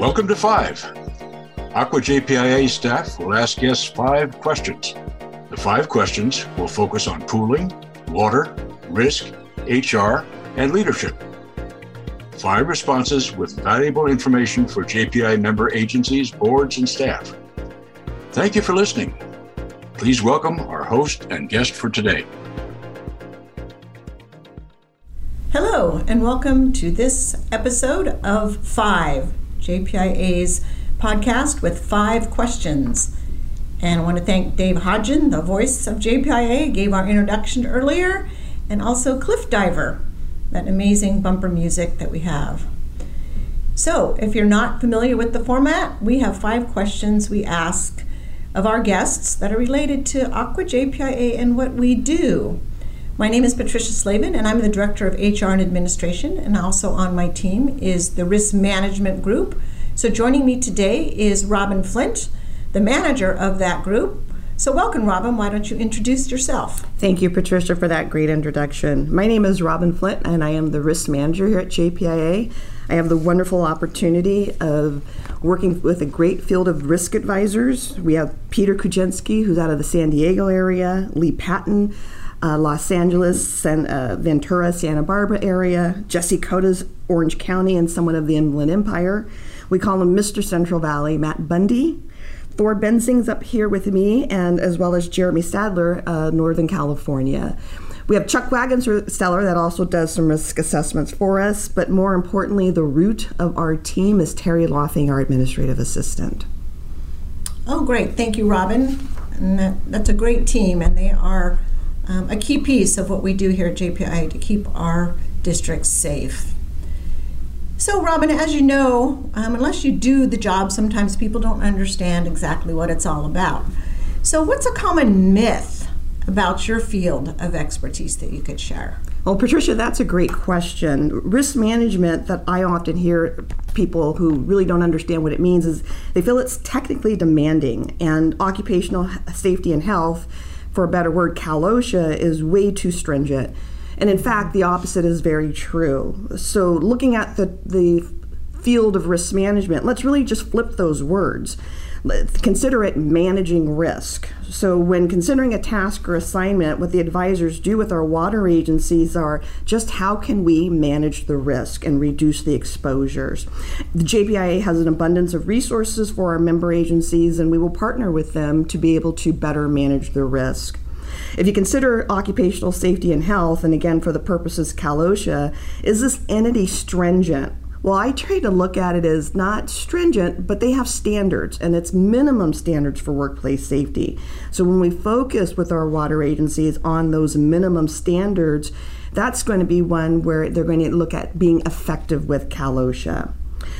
Welcome to Five. ACWA JPIA staff will ask guests five questions. The five questions will focus on pooling, water, risk, HR, and leadership. Five responses with valuable information for JPI member agencies, boards, and staff. Thank you for listening. Please welcome our host and guest for today. Hello, and welcome to this episode of Five, JPIA's podcast with five questions. And I want to thank Dave Hodgin, the voice of JPIA, gave our introduction earlier, and also Cliff Diver, that amazing bumper music that we have. So, if you're not familiar with the format, we have five questions we ask of our guests that are related to ACWA JPIA and what we do. My name is Patricia Slavin, and I'm the Director of HR and Administration, and also on my team is the Risk Management Group. So joining me today is Robin Flint, the manager of that group. So welcome, Robin. Why don't you introduce yourself? Thank you, Patricia, for that great introduction. My name is Robin Flint, and I am the Risk Manager here at JPIA. I have the wonderful opportunity of working with a great field of risk advisors. We have Peter Kujenski, who's out of the San Diego area, Lee Patton, uh, Los Angeles, San, uh, Ventura, Santa Barbara area, Jesse Cota's Orange County, and someone of the Inland Empire. We call him Mr. Central Valley, Matt Bundy. Thor Benzing's up here with me, and as well as Jeremy Stadler, uh, Northern California. We have Chuck Wagon's seller that also does some risk assessments for us, but more importantly, the root of our team is Terry Lothing, our administrative assistant. Oh, great. Thank you, Robin. And that, that's a great team, and they are um, a key piece of what we do here at JPI to keep our districts safe. So, Robin, as you know, um, unless you do the job, sometimes people don't understand exactly what it's all about. So, what's a common myth about your field of expertise that you could share? Well, Patricia, that's a great question. Risk management that I often hear people who really don't understand what it means is they feel it's technically demanding, and occupational safety and health for a better word, Cal OSHA, is way too stringent. And in fact, the opposite is very true. So, looking at the, the field of risk management, let's really just flip those words. Consider it managing risk. So, when considering a task or assignment, what the advisors do with our water agencies are just how can we manage the risk and reduce the exposures. The JPIA has an abundance of resources for our member agencies, and we will partner with them to be able to better manage the risk. If you consider occupational safety and health, and again for the purposes Cal OSHA, is this entity stringent? Well, I try to look at it as not stringent, but they have standards, and it's minimum standards for workplace safety. So when we focus with our water agencies on those minimum standards, that's going to be one where they're going to look at being effective with Cal OSHA.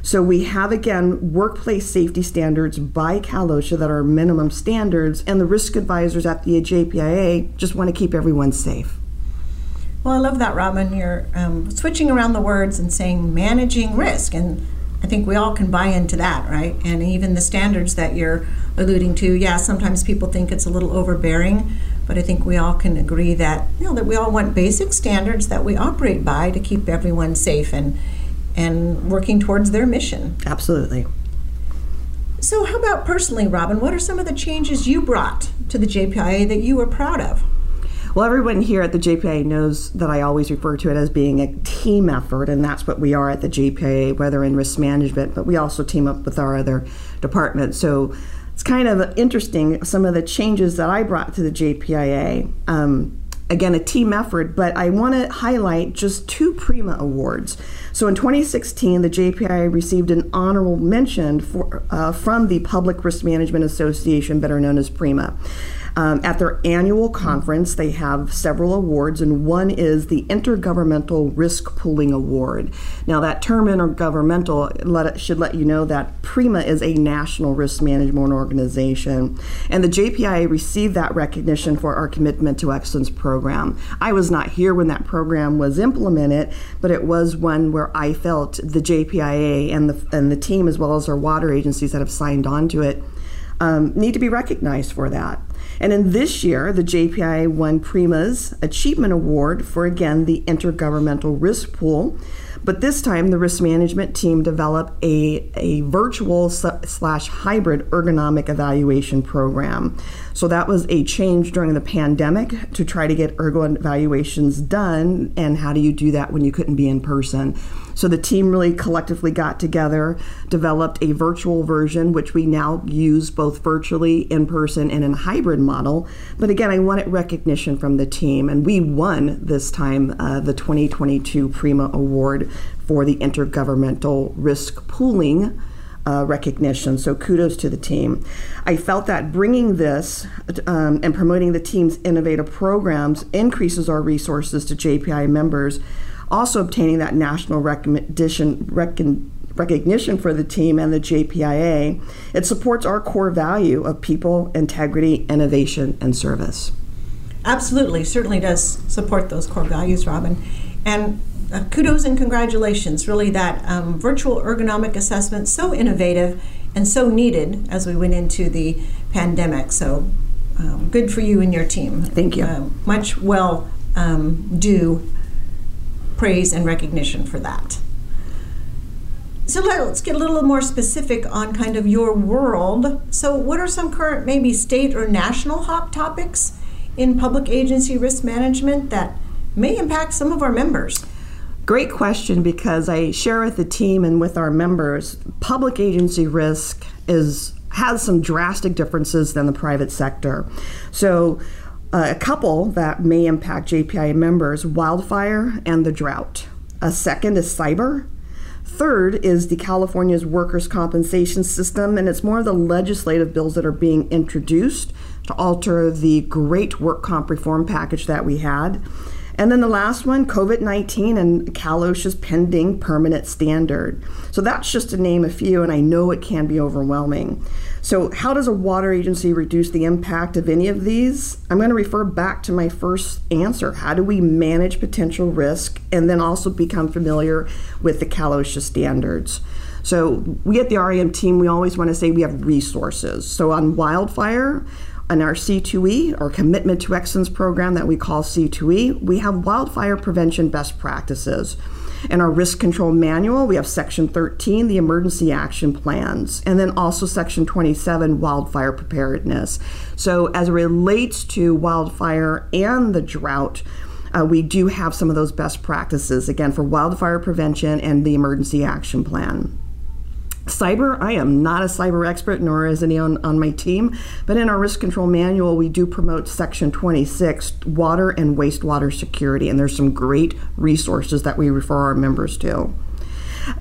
So we have again workplace safety standards by Cal OSHA that are minimum standards, and the risk advisors at the JPIA just want to keep everyone safe. Well, I love that, Robin. You're um, switching around the words and saying managing risk. And I think we all can buy into that, right? And even the standards that you're alluding to, yeah, sometimes people think it's a little overbearing, but I think we all can agree that, you know, that we all want basic standards that we operate by to keep everyone safe and, and working towards their mission. Absolutely. So, how about personally, Robin? What are some of the changes you brought to the JPIA that you were proud of? Well, everyone here at the JPA knows that I always refer to it as being a team effort, and that's what we are at the JPA, whether in risk management, but we also team up with our other departments. So it's kind of interesting some of the changes that I brought to the JPIA. Um, again, a team effort, but I want to highlight just two Prima awards. So in 2016, the JPI received an honorable mention for, uh, from the Public Risk Management Association, better known as PRIMA. Um, at their annual conference, they have several awards, and one is the Intergovernmental Risk Pooling Award. Now, that term intergovernmental let it, should let you know that PRIMA is a national risk management organization, and the JPIA received that recognition for our commitment to excellence program. I was not here when that program was implemented, but it was one where I felt the JPIA and the and the team, as well as our water agencies that have signed on to it, um, need to be recognized for that. And in this year, the JPI won Prima's Achievement Award for again the Intergovernmental Risk Pool. But this time, the risk management team developed a, a virtual slash hybrid ergonomic evaluation program. So that was a change during the pandemic to try to get ergo evaluations done. And how do you do that when you couldn't be in person? So the team really collectively got together, developed a virtual version, which we now use both virtually, in person, and in hybrid model. But again, I wanted recognition from the team, and we won this time uh, the 2022 Prima Award for the Intergovernmental Risk Pooling. Uh, recognition. So kudos to the team. I felt that bringing this um, and promoting the team's innovative programs increases our resources to JPI members also obtaining that national recognition, recognition for the team and the JPIA, it supports our core value of people, integrity, innovation, and service. Absolutely, certainly does support those core values, Robin. And uh, kudos and congratulations. Really, that um, virtual ergonomic assessment so innovative and so needed as we went into the pandemic. So um, good for you and your team. Thank you. Uh, much well um, due praise and recognition for that. So let's get a little more specific on kind of your world. So, what are some current, maybe state or national hot topics in public agency risk management that may impact some of our members? Great question because I share with the team and with our members, public agency risk is has some drastic differences than the private sector. So uh, a couple that may impact JPI members wildfire and the drought. A second is cyber. Third is the California's workers' compensation system, and it's more of the legislative bills that are being introduced to alter the great work comp reform package that we had. And then the last one, COVID 19 and CalOSHA's pending permanent standard. So that's just to name a few, and I know it can be overwhelming. So, how does a water agency reduce the impact of any of these? I'm going to refer back to my first answer. How do we manage potential risk and then also become familiar with the CalOSHA standards? So, we at the REM team, we always want to say we have resources. So, on wildfire, in our C2E, or Commitment to Excellence program that we call C2E, we have wildfire prevention best practices. In our risk control manual, we have section 13, the emergency action plans, and then also section 27, wildfire preparedness. So, as it relates to wildfire and the drought, uh, we do have some of those best practices again for wildfire prevention and the emergency action plan. Cyber, I am not a cyber expert, nor is anyone on, my team, but in our risk control manual, we do promote Section 26, water and wastewater security, and there's some great resources that we refer our members to.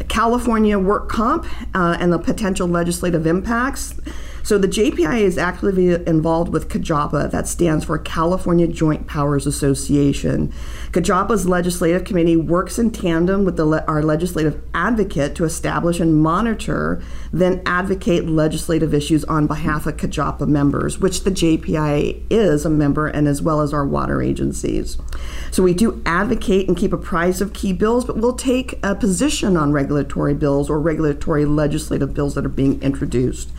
California work comp uh, and the potential legislative impacts. So the JPI is actively involved with CAJPA, that stands for California Joint Powers Association. CAJPA's legislative committee works in tandem with the, our legislative advocate to establish and monitor, then advocate legislative issues on behalf of CAJPA members, which the JPI is a member and as well as our water agencies. So we do advocate and keep apprised of key bills, but we'll take a position on regulatory bills or regulatory legislative bills that are being introduced.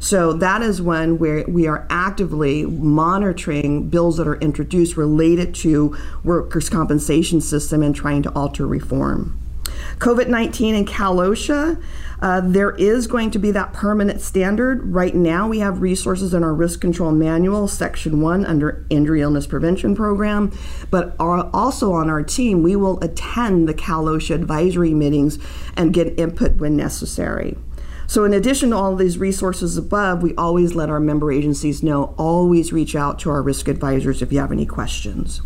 So that is when we we are actively monitoring bills that are introduced related to workers' compensation system and trying to alter reform. COVID 19 and CalOSHA, uh, there is going to be that permanent standard. Right now, we have resources in our risk control manual, section one, under injury illness prevention program. But our, also on our team, we will attend the CalOSHA advisory meetings and get input when necessary. So, in addition to all these resources above, we always let our member agencies know always reach out to our risk advisors if you have any questions.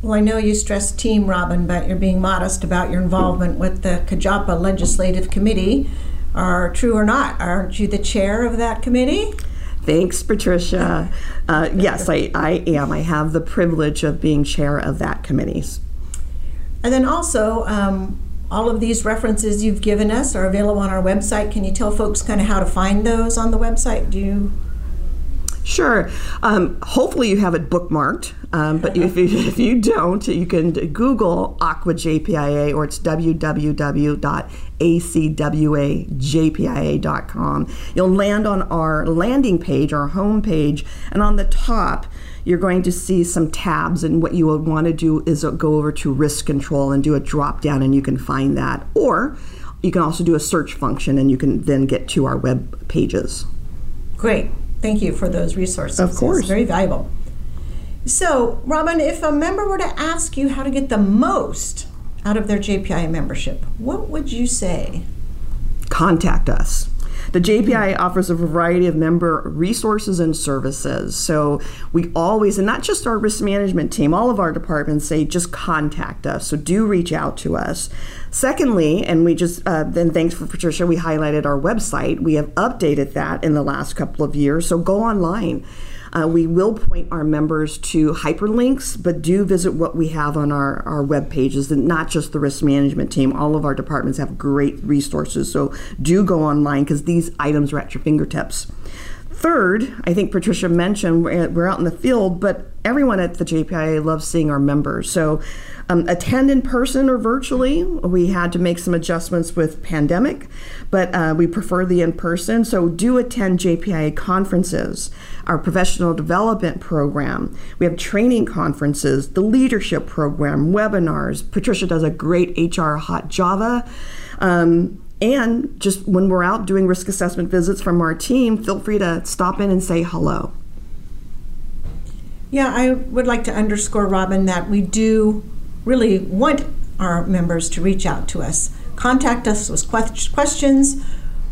Well, I know you stress team, Robin, but you're being modest about your involvement with the CAJPA Legislative Committee. Are true or not? Aren't you the chair of that committee? Thanks, Patricia. Uh, yes, I, I am. I have the privilege of being chair of that committee. And then also, um, all of these references you've given us are available on our website. Can you tell folks kind of how to find those on the website? Do you? Sure. Um, hopefully, you have it bookmarked. Um, but if, you, if you don't, you can Google ACWA JPIA or it's www.ajpa.org acwajpia.com. You'll land on our landing page, our home page, and on the top, you're going to see some tabs and what you would want to do is go over to risk control and do a drop down and you can find that. Or you can also do a search function and you can then get to our web pages. Great. Thank you for those resources. Of course. It's very valuable. So robin if a member were to ask you how to get the most out of their jpi membership what would you say? Contact us the JPI offers a variety of member resources and services. So we always, and not just our risk management team, all of our departments say just contact us. So do reach out to us. Secondly, and we just, uh, then thanks for Patricia, we highlighted our website. We have updated that in the last couple of years. So go online. Uh, we will point our members to hyperlinks, but do visit what we have on our, our web pages, and not just the risk management team. All of our departments have great resources, so do go online because these items are at your fingertips. Third, I think Patricia mentioned we're out in the field, but everyone at the JPIA loves seeing our members. So um, attend in person or virtually. We had to make some adjustments with pandemic, but uh, we prefer the in person. So do attend JPIA conferences, our professional development program. We have training conferences, the leadership program, webinars. Patricia does a great HR hot Java. Um, and just when we're out doing risk assessment visits from our team, feel free to stop in and say hello. Yeah, I would like to underscore, Robin, that we do really want our members to reach out to us. Contact us with questions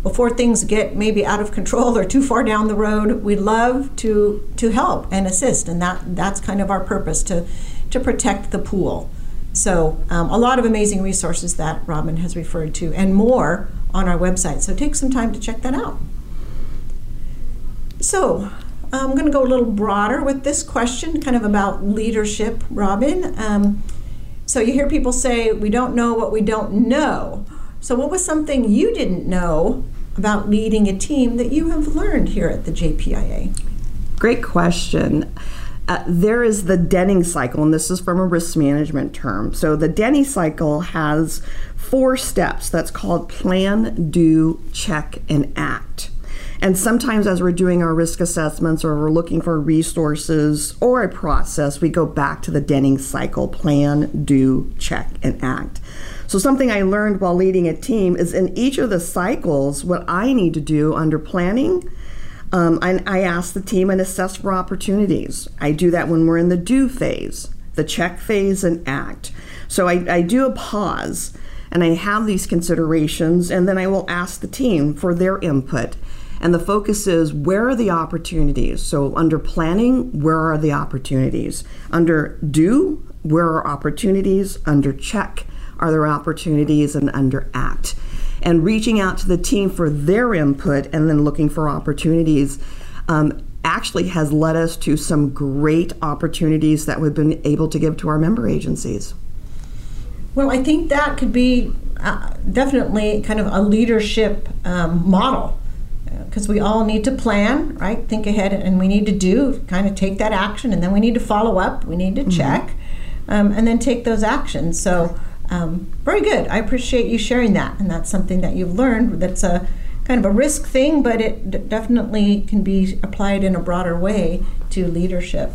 before things get maybe out of control or too far down the road. We love to to help and assist, and that that's kind of our purpose to to protect the pool. So um, a lot of amazing resources that Robin has referred to, and more on our website. So take some time to check that out. So I'm going to go a little broader with this question, kind of about leadership, Robin. Um, so you hear people say, we don't know what we don't know. So, what was something you didn't know about leading a team that you have learned here at the JPIA? Great question. Uh, there is the Deming cycle, and this is from a risk management term. So, the Deming cycle has four steps that's called plan, do, check, and act. And sometimes, as we're doing our risk assessments or we're looking for resources or a process, we go back to the Deming cycle plan, do, check, and act. So, something I learned while leading a team is in each of the cycles, what I need to do under planning. Um, I, I ask the team and assess for opportunities. I do that when we're in the do phase, the check phase, and act. So I, I do a pause and I have these considerations, and then I will ask the team for their input. And the focus is where are the opportunities? So, under planning, where are the opportunities? Under do, where are opportunities? Under check, are there opportunities? And under act. And reaching out to the team for their input and then looking for opportunities. Um, actually has led us to some great opportunities that we've been able to give to our member agencies. Well, I think that could be uh, definitely kind of a leadership um, model because we all need to plan, right? Think ahead, and we need to do kind of take that action, and then we need to follow up. We need to mm-hmm. check, um, and then take those actions. So, um, very good. I appreciate you sharing that, and that's something that you've learned. That's a kind of a risk thing, but it d- definitely can be applied in a broader way to leadership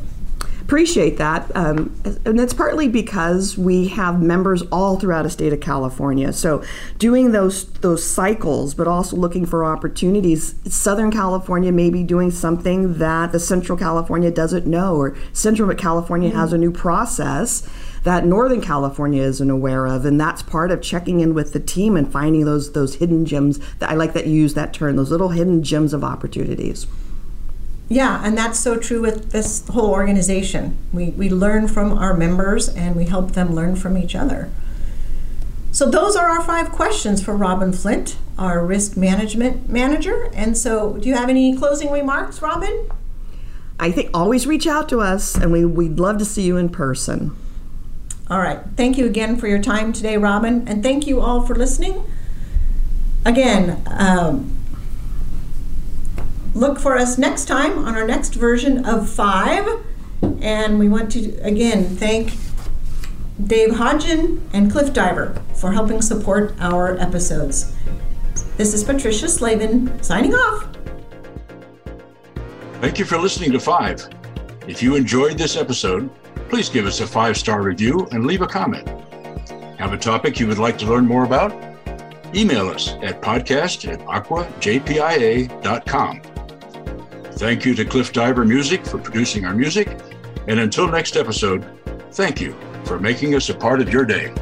appreciate that. Um, and it's partly because we have members all throughout the state of California. So doing those those cycles, but also looking for opportunities. Southern California may be doing something that the Central California doesn't know, or Central California mm-hmm. has a new process that Northern California isn't aware of, and that's part of checking in with the team and finding those those hidden gems. That I like that you use that term, those little hidden gems of opportunities. Yeah, and that's so true with this whole organization. We, we learn from our members and we help them learn from each other. So, those are our five questions for Robin Flint, our risk management manager. And so, do you have any closing remarks, Robin? I think always reach out to us, and we, we'd love to see you in person. All right. Thank you again for your time today, Robin. And thank you all for listening. Again, um, look for us next time on our next version of five. And we want to again thank Dave Hodgin, and Cliff Diver for helping support our episodes. This is Patricia Slavin signing off. Thank you for listening to Five. If you enjoyed this episode, please give us a five star review and leave a comment. Have a topic you would like to learn more about? Email us at podcast at acwajpia.com. Thank you to Cliff Diver Music for producing our music. And until next episode, thank you for making us a part of your day.